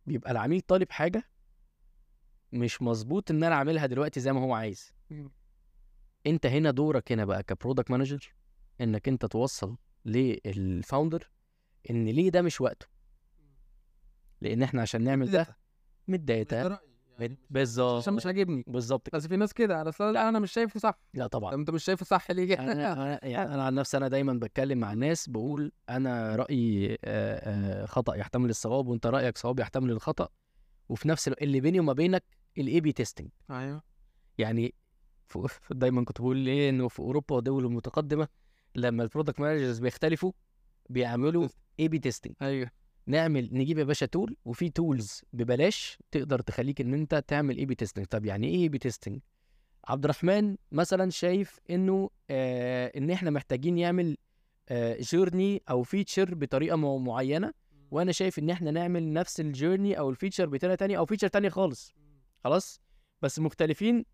بيبقى العميل طالب حاجة مش مظبوط إن أنا أعملها دلوقتي زي ما هو عايز. أنت هنا دورك هنا بقى ك product manager إنك أنت توصل لل founder إن ليه ده مش وقته. لأن إحنا عشان نعمل ده من ال data بالظبط. عشان مش عاجبني. بالظبط. بس في ناس كده. أصل لا أنا مش شايفه صح. لا طب طبعا أنت مش شايفه صح ليه؟ أنا أنا يعني أنا عن نفسي أنا دايما بتكلم مع الناس بقول أنا رأيي آه، آه، خطأ يحتمل الصواب وأنت رأيك صواب يحتمل الخطأ. وفي نفس الوقت اللي بيني وما بينك ال A/B testing أيوه. يعني دايما كنت بقول ليه؟ إنه في أوروبا والدول المتقدمة لما ال product managers بيختلفوا بيعملوا A/B testing أيوه. نعمل نجيب يا باشا tool وفي tools ببلاش تقدر تخليك إن أنت تعمل A/B testing طب يعني إيه A/B testing عبد الرحمن مثلا شايف إنه آه إن إحنا محتاجين يعمل آه journey أو feature بطريقة معينة وأنا شايف إن إحنا نعمل نفس ال journey أو ال feature بطريقة تانية أو feature تانية خالص. خلاص؟ بس مختلفين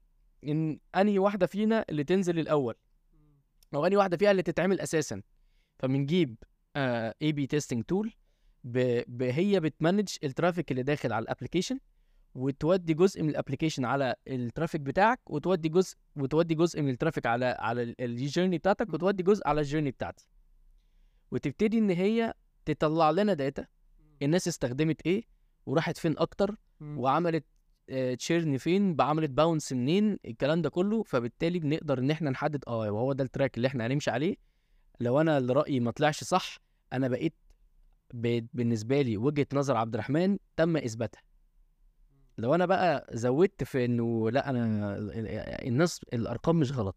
إن أنهي واحدة فينا اللي تنزل الأول. أو أنهي واحدة فيها اللي تتعمل أساسا. فبنجيب A/B testing tool هي بت manage ال traffic اللي داخل على ال application وتودي جزء من ال application على ال traffic بتاعك وتودي جزء وتودي جزء من ال traffic على على ال journey بتاعتك وتودي جزء على ال journey بتاعتي. وتبتدي إن هي تطلع لنا data الناس استخدمت إيه وراحت فين أكتر وعملت churn فين بعملت bounce منين الكلام ده كله. فبالتالي بنقدر إن إحنا نحدد آه وهو ده ال track اللي إحنا هنمشي عليه. لو أنا اللي رايي ما طلعش صح أنا بقيت ب- بالنسبة لي وجهة نظر عبد الرحمن تم إثباتها. لو أنا بقى زودت في إنه لأ أنا الناس الأرقام مش غلط.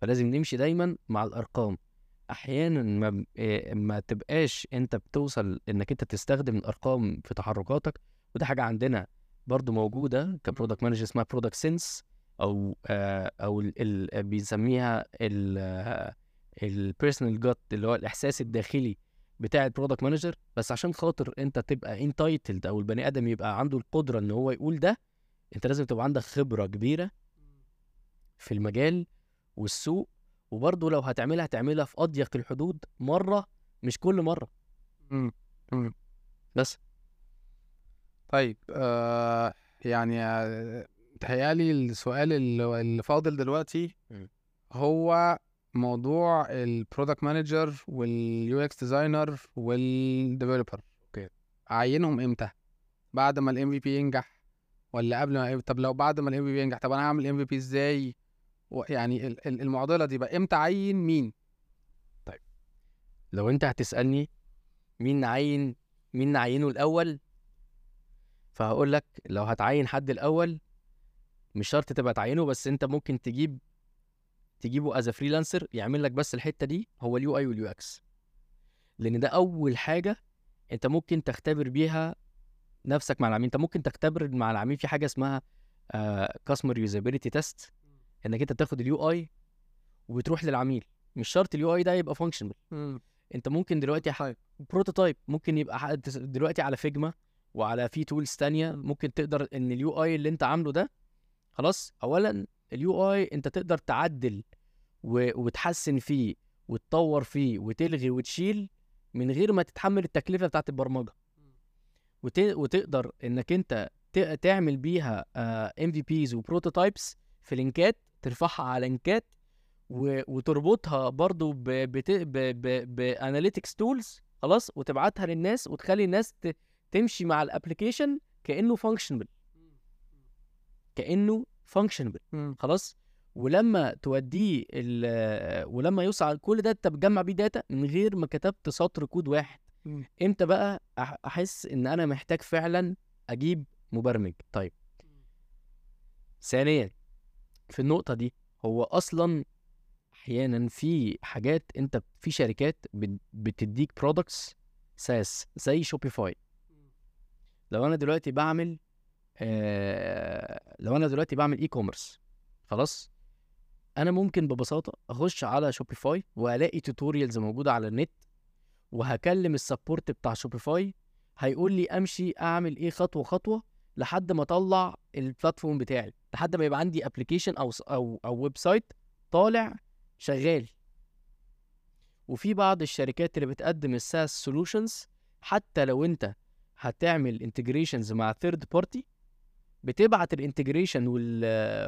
فلازم نمشي دايما مع الأرقام. أحيانا ما إيه ما تبقاش أنت بتوصل إنك أنت تستخدم الأرقام في تحركاتك. وده حاجة عندنا برضو موجودة ك product manager اسمها product sense أو آه، أو بيسميها ال personal gut اللي هو الإحساس الداخلي. بتاع ال product manager بس عشان خاطر انت تبقى entitled أو البني آدم يبقى عنده القدرة إن هو يقول ده انت لازم تبقى عندك خبرة كبيرة في المجال والسوق وبرضه لو هتعملها هتعملها في أضيق الحدود مرة مش كل مرة مم. مم. بس طيب آه يعني آه، متهيألي السؤال اللي اللي فاضل دلوقتي. هو موضوع ال product manager وال UX designer وال developer okay. أعينهم إمتى؟ بعد ما ال MVP ينجح ولا قبل ما طب لو بعد ما ال MVP ينجح طب أنا هعمل MVP إزاي؟ يعني ال- ال- المعضلة دي بقى إمتى أعين مين؟ لو أنت هتسألني مين نعين مين نعينه الأول فهقول لك لو هتعين حد الأول مش شرط تبقى تعينه بس أنت ممكن تجيب تجيبه as freelancer يعمل لك بس الحتة دي هو ال UI وال UX. لأن ده أول حاجة أنت ممكن تختبر بيها نفسك مع العميل. أنت ممكن تختبر مع العميل في حاجة اسمها customer usability test إنك أنت تاخد ال UI وبتروح للعميل. مش شرط ال UI ده يبقى functional أنت ممكن دلوقتي ح... prototype ممكن يبقى دلوقتي على فيجما وعلى في tools تانية. ممكن تقدر إن ال UI اللي أنت عامله ده خلاص اولا ال UI انت تقدر تعدل و... وتحسن فيه وتطور فيه وتلغي وتشيل من غير ما تتحمل التكلفة بتاعت البرمجة. وت... وتقدر انك انت ت... تعمل بيها ام في بيز و prototypes في لينكات ترفعها على لينكات و... وتربطها برضو ب... بت... ب... ب... ب analytics tools خلاص وتبعتها للناس وتخلي الناس ت... تمشي مع ال application كأنه functionable كأنه functionable خلاص؟ ولما توديه ولما يوصل كل ده انت بتجمع بيه data من غير ما كتبت سطر كود واحد. مم. إمتى بقى أحس إن أنا محتاج فعلا أجيب مبرمج؟ طيب. ثانيا في النقطة دي هو أصلا أحيانا في حاجات أنت في شركات بت- بتديك products SaaS زي شوبيفاي لو أنا دلوقتي بعمل آه لو أنا دلوقتي بعمل e-commerce خلاص؟ أنا ممكن ببساطة أخش على شوبيفاي وألاقي tutorials موجودة على النت وهكلم ال support بتاع شوبيفاي هيقول لي أمشي أعمل إيه خطوة خطوة لحد ما أطلع ال platform بتاعي لحد ما يبقى عندي application أو أو أو website طالع شغال. وفي بعض الشركات اللي بتقدم ال SaaS solutions حتى لو أنت هتعمل integrations مع third party بتبعت ال integration وال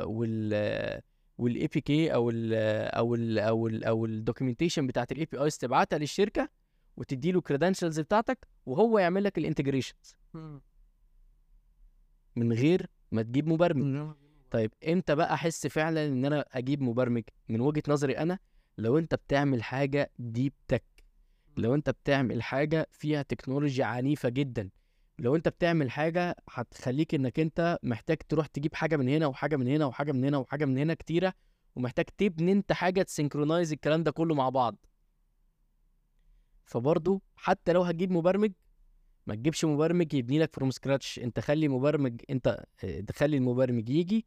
وال وال APK أو ال أو ال أو ال أو ال documentation بتاعت ال APIs تبعتها للشركة وتدي له ال credentials بتاعتك وهو يعمل لك ال integrations. من غير ما تجيب مبرمج. طيب إمتى بقى احس فعلا إن أنا أجيب مبرمج؟ من وجهة نظري أنا لو أنت بتعمل حاجة deep tech لو أنت بتعمل حاجة فيها تكنولوجيا عنيفة جدا لو أنت بتعمل حاجة هتخليك إنك أنت محتاج تروح تجيب حاجة من هنا وحاجة من هنا وحاجة من هنا وحاجة من هنا كتيرة ومحتاج تبني أنت حاجة ت synchronize الكلام ده كله مع بعض. فبرضه حتى لو هتجيب مبرمج ما تجيبش مبرمج يبني لك from scratch أنت خلي مبرمج أنت آه، تخلي المبرمج يجي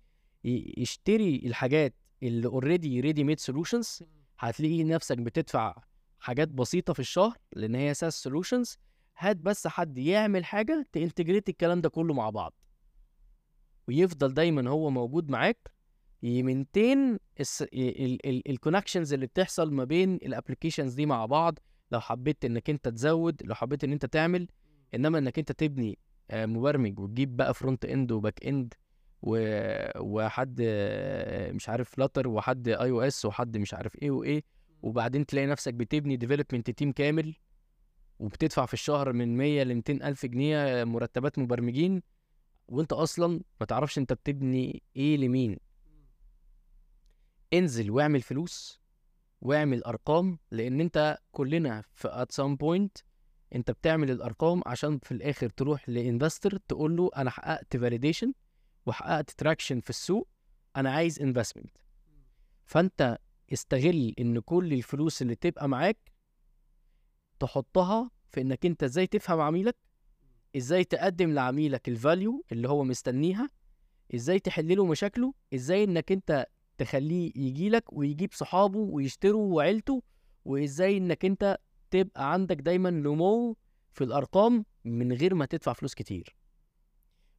يشتري الحاجات اللي already ready-made solutions هتلاقي نفسك بتدفع حاجات بسيطة في الشهر لأن هي SaaS solutions هات بس حد يعمل حاجة ت integrate الكلام ده كله مع بعض. ويفضل دايما هو موجود معاك ي maintain ال connections اللي بتحصل ما بين ال applications دي مع بعض لو حبيت إنك أنت تزود لو حبيت إن أنت تعمل إنما إنك أنت تبني آه، مبرمج وتجيب بقى front end و back end وحد آه، مش عارف Flutter وحد iOS وحد مش عارف إيه وإيه وبعدين تلاقي نفسك بتبني development team كامل. وبتدفع في الشهر من 100 ل 200 ألف جنيه مرتبات مبرمجين وانت أصلا ما تعرفش انت بتبني إيه لمين. انزل واعمل فلوس واعمل أرقام لأن انت كلنا في at some point انت بتعمل الأرقام عشان في الآخر تروح ل investor تقول له أنا حققت validation وحققت traction في السوق أنا عايز investment فانت استغل إن كل الفلوس اللي تبقى معاك تحطها في إنك أنت إزاي تفهم عميلك إزاي تقدم لعميلك ال value اللي هو مستنيها إزاي تحل له مشاكله إزاي إنك أنت تخليه يجي لك ويجيب صحابه ويشتروا وعيلته وإزاي إنك أنت تبقى عندك دايما نمو في الأرقام من غير ما تدفع فلوس كتير.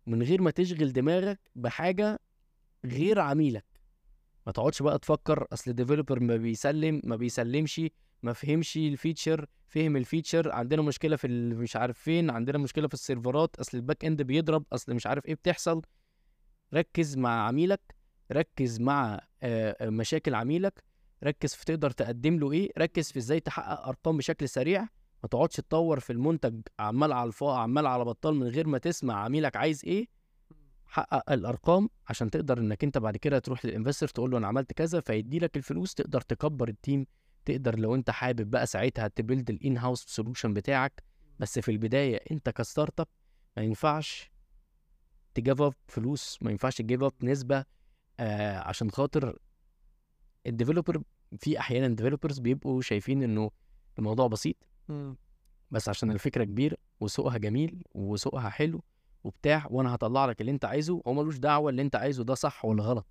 من غير ما تشغل دماغك بحاجة غير عميلك. ما تقعدش بقى تفكر أصل ال developer ما بيسلم ما بيسلمش ما فهمش ال feature فهم ال feature عندنا مشكلة في مش عارف فين عندنا مشكلة في السيرفرات أصل ال back end بيضرب أصل مش عارف إيه بتحصل. ركز مع عميلك ركز مع آه، مشاكل عميلك ركز في تقدر تقدم له إيه ركز في إزاي تحقق أرقام بشكل سريع. ما تقعدش تطور في المنتج عمال على الفاضي عمال على بطال من غير ما تسمع عميلك عايز إيه. حقق الأرقام عشان تقدر إنك أنت بعد كده تروح لل investor تقول له أنا عملت كذا فيدي لك الفلوس تقدر تكبر ال team تقدر لو أنت حابب بقى ساعتها ت build ال in-house solution بتاعك بس في البداية أنت ك startup ما ينفعش ت give up فلوس ما ينفعش ت give up نسبة آه عشان خاطر ال developer في أحيانا developers بيبقوا شايفين إنه الموضوع بسيط بس عشان الفكرة كبيرة وسوقها جميل وسوقها حلو وبتاع وأنا هطلع لك اللي أنت عايزه هو ملوش دعوة اللي أنت عايزه ده صح ولا غلط.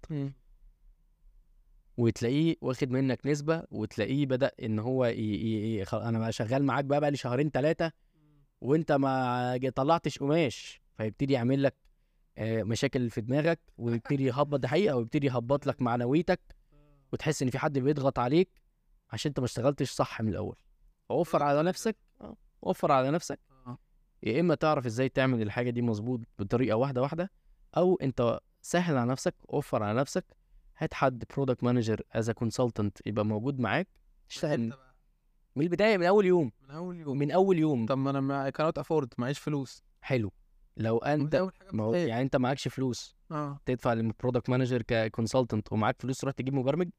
وتلاقيه واخد منك نسبة وتلاقيه بدأ إن هو ي... ي... ي... أنا بقى شغال معاك بقى بقى لي شهرين ثلاثة وأنت ما طلعتش قماش. فيبتدي يعمل لك آه، مشاكل في دماغك ويبتدي يهبط ده حقيقة ويبتدي يهبط لك معنويتك وتحس إن في حد بيضغط عليك عشان أنت ما اشتغلتش صح من الأول. وفر على نفسك آه، وفر على نفسك. يا إما تعرف إزاي تعمل الحاجة دي مظبوط بطريقة واحدة واحدة أو أنت سهل على نفسك وفر على نفسك هات حد product manager as consultant يبقى موجود معاك تشتغل من البداية من أول يوم. من أول يوم. من أول يوم. طب ما أنا ما كانت افورد معيش فلوس. حلو. لو أنت ما هو. يعني أنت معكش فلوس آه. تدفع لل product manager ك consultant ومعاك فلوس تروح تجيب مبرمج؟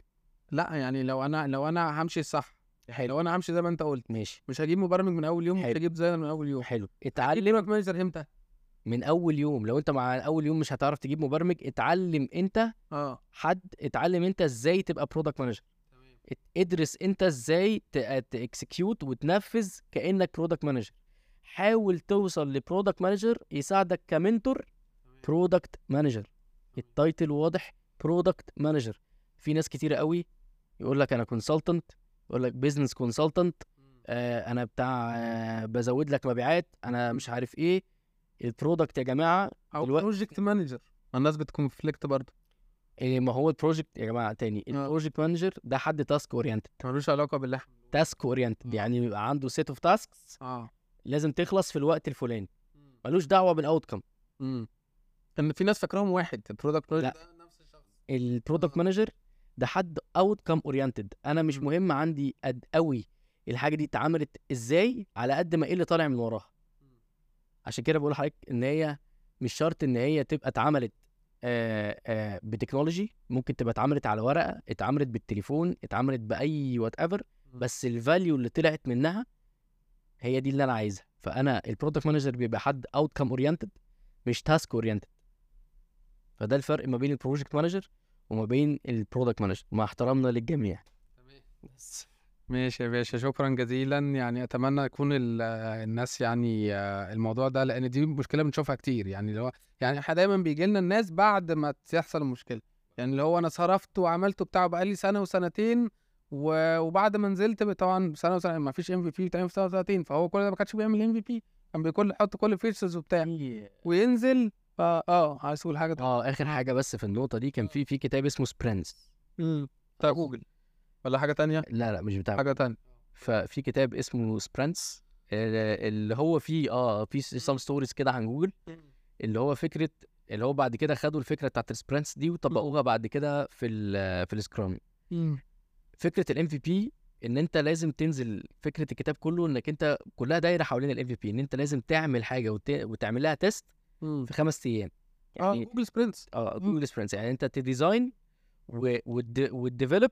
لا يعني لو أنا لو أنا همشي صح. لو أنا همشي زي ما أنت قلت. ماشي. مش هجيب مبرمج من أول يوم مش حلو. هجيب زي من أول يوم. حلو. اتعلم manager إمتى؟ من أول يوم لو أنت مع أول يوم مش هتعرف تجيب مبرمج اتعلم أنت آه. حد اتعلم أنت إزاي تبقى product manager ادرس أنت إزاي ت execute وتنفذ كأنك product manager حاول توصل ل product manager يساعدك ك mentor product manager ال title واضح product manager في ناس كتيرة قوي يقول لك أنا consultant يقول لك business consultant آه أنا بتاع آه بزود لك مبيعات أنا مش عارف إيه. ال product يا جماعة أو دلوقتي- project manager الناس بت conflict برضه. إيه ما هو ال project يا جماعة تاني. آه. ال project manager ده حد task oriented ملوش علاقة باللي إحنا task oriented آه. يعني بيبقى عنده set of tasks آه. لازم تخلص في الوقت الفلاني. ملوش دعوة بال outcome امم إن في ناس فاكراهم واحد. ال product. manager ده نفس الشخص. ال product آه. manager ده حد outcome oriented أنا مش. مهم عندي قد قوي الحاجة دي اتعملت إزاي على قد ما إيه اللي طالع من وراها. عشان كده بقول لحضرتك إن هي مش شرط إن هي تبقى اتعملت ب technology ممكن تبقى اتعملت على ورقة اتعملت بالتليفون اتعملت بأي whatever بس ال value اللي طلعت منها هي دي اللي أنا عايزها. فأنا ال product manager بيبقى حد outcome oriented مش task oriented فده الفرق ما بين ال project manager وما بين ال product manager مع احترامنا للجميع. بس. ماشي يا باشا شكرا جزيلا. يعني أتمنى يكون ال- الناس يعني آه، الموضوع ده لأن دي مشكلة بنشوفها كتير. يعني اللي هو يعني إحنا دايما بيجي لنا الناس بعد ما تحصل المشكلة يعني اللي هو أنا صرفت وعملت بتاع بقالي سنة وسنتين و- وبعد ما نزلت طبعا سنة وسنة ما فيش MVP بتعمل في سنة وسنتين. فهو كل ده ما كانش بيعمل MVP كان بيكون يحط كل ال features وبتاع. وينزل آه آه عايز تقول حاجة؟ تانية آه آخر حاجة بس في النقطة دي كان في في كتاب اسمه Sprints امم بتاع جوجل. ولا حاجة تانية؟ لا لا مش بتاع حاجة تانية. ففي كتاب اسمه Sprints اللي هو فيه آه في some stories كده عن جوجل اللي هو فكرة اللي هو بعد كده خدوا الفكرة بتاعت ال sprints دي وطبقوها بعد كده في ال في ال Scrum. فكرة ال MVP إن أنت لازم تنزل فكرة الكتاب كله إنك أنت كلها دايرة حوالين ال MVP إن أنت لازم تعمل حاجة وت... وتعمل لها test في خمس أيام. آه يعني جوجل Sprints آه. جوجل Sprints يعني أنت ت design. وال develop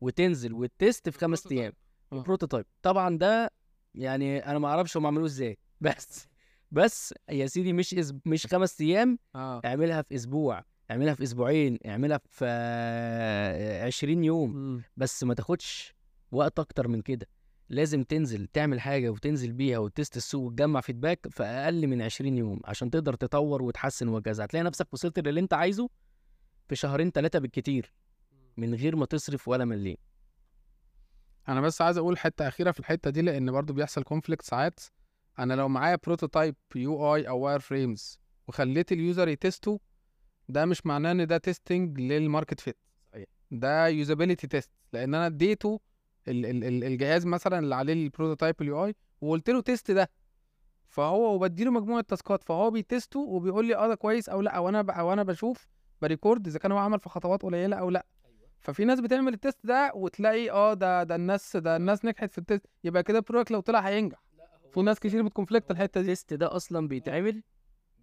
وتنزل وال test في خمس أيام. آه. prototype. طبعا ده يعني أنا ما أعرفش هم عملوه إزاي. بس بس يا سيدي مش إز... مش خمس أيام آه. اعملها في أسبوع اعملها في أسبوعين اعملها في آه، 20 يوم. مم. بس ما تاخدش وقت أكتر من كده. لازم تنزل تعمل حاجة وتنزل بيها و test السوق وتجمع feedback في أقل من 20 يوم عشان تقدر تطور وتحسن وهكذا هتلاقي نفسك وصلت للي أنت عايزه في شهرين ثلاثة بالكتير. من غير ما تصرف ولا مليم. أنا بس عايز أقول حتة أخيرة في الحتة دي لأن برضو بيحصل conflict ساعات. أنا لو معايا prototype UI أو wireframes وخليت ال user ي test و ده مش معناه إن ده testing لل market fit. ده usability test لأن أنا اديته ال- ال- ال- الجهاز مثلا اللي عليه ال prototype ال UI وقلت له test ده. فهو وبديله مجموعة task ات فهو بي test و وبيقول لي آه ده كويس أو لأ أو أنا ب- أو أنا بشوف ب record إذا كان هو عمل في خطوات قليلة أو لأ. ففي ناس بتعمل ال test ده وتلاقي آه ده ده الناس ده الناس نجحت في ال test يبقى كده ال product لو طلع هينجح. في ناس كتير بت conflict الحتة دي. ال test ده أصلا بيتعمل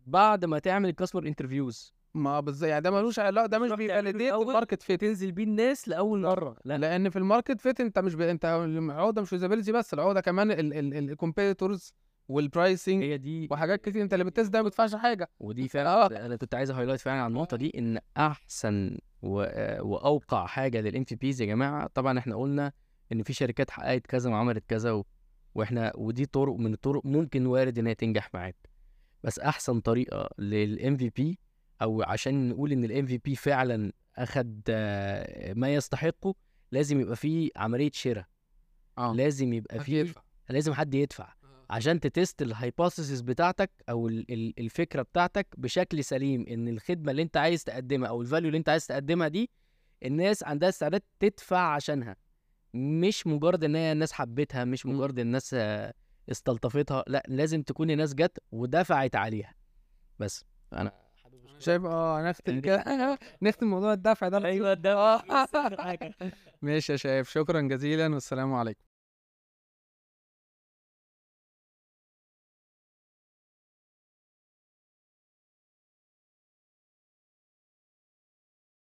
بعد ما تعمل ال customer interviews ما بالظبط يعني ده ملوش علاقة ده مش تعمله بي validate ال market fit تنزل بيه الناس لأول مرة. لا. لأن في ال market fit أنت مش ب... أنت العقده مش usability بس العقده كمان ال competitors وال pricing هي دي وحاجات كتير أنت اللي بت test ده ما بتدفعش حاجة. ودي فعلا أنا كنت عايز highlight فعلا على النقطة دي إن أحسن و... وأوقع حاجة لل MVPs يا جماعة طبعا إحنا قلنا إن في شركات حققت كذا وعملت كذا و... وإحنا ودي طرق من الطرق ممكن وارد إنها تنجح معاك. بس أحسن طريقة لل MVP أو عشان نقول إن ال MVP فعلا أخد آه، ما يستحقه لازم يبقى فيه عملية شراء. آه. لازم يبقى فيه لازم حد يدفع. عشان ت test ال hypothesis بتاعتك أو ال- ال- الفكرة بتاعتك بشكل سليم إن الخدمة اللي أنت عايز تقدمها أو ال value اللي أنت عايز تقدمها دي الناس عندها استعداد تدفع عشانها. مش مجرد إن هي الناس حبتها مش. مجرد الناس استلطفتها لأ لازم تكون الناس جت ودفعت عليها. بس. أنا شايف آه نختم كده نختم موضوع الدفع ده. أيوه ده ماشي يا شايف. شكرا جزيلا والسلام عليكم.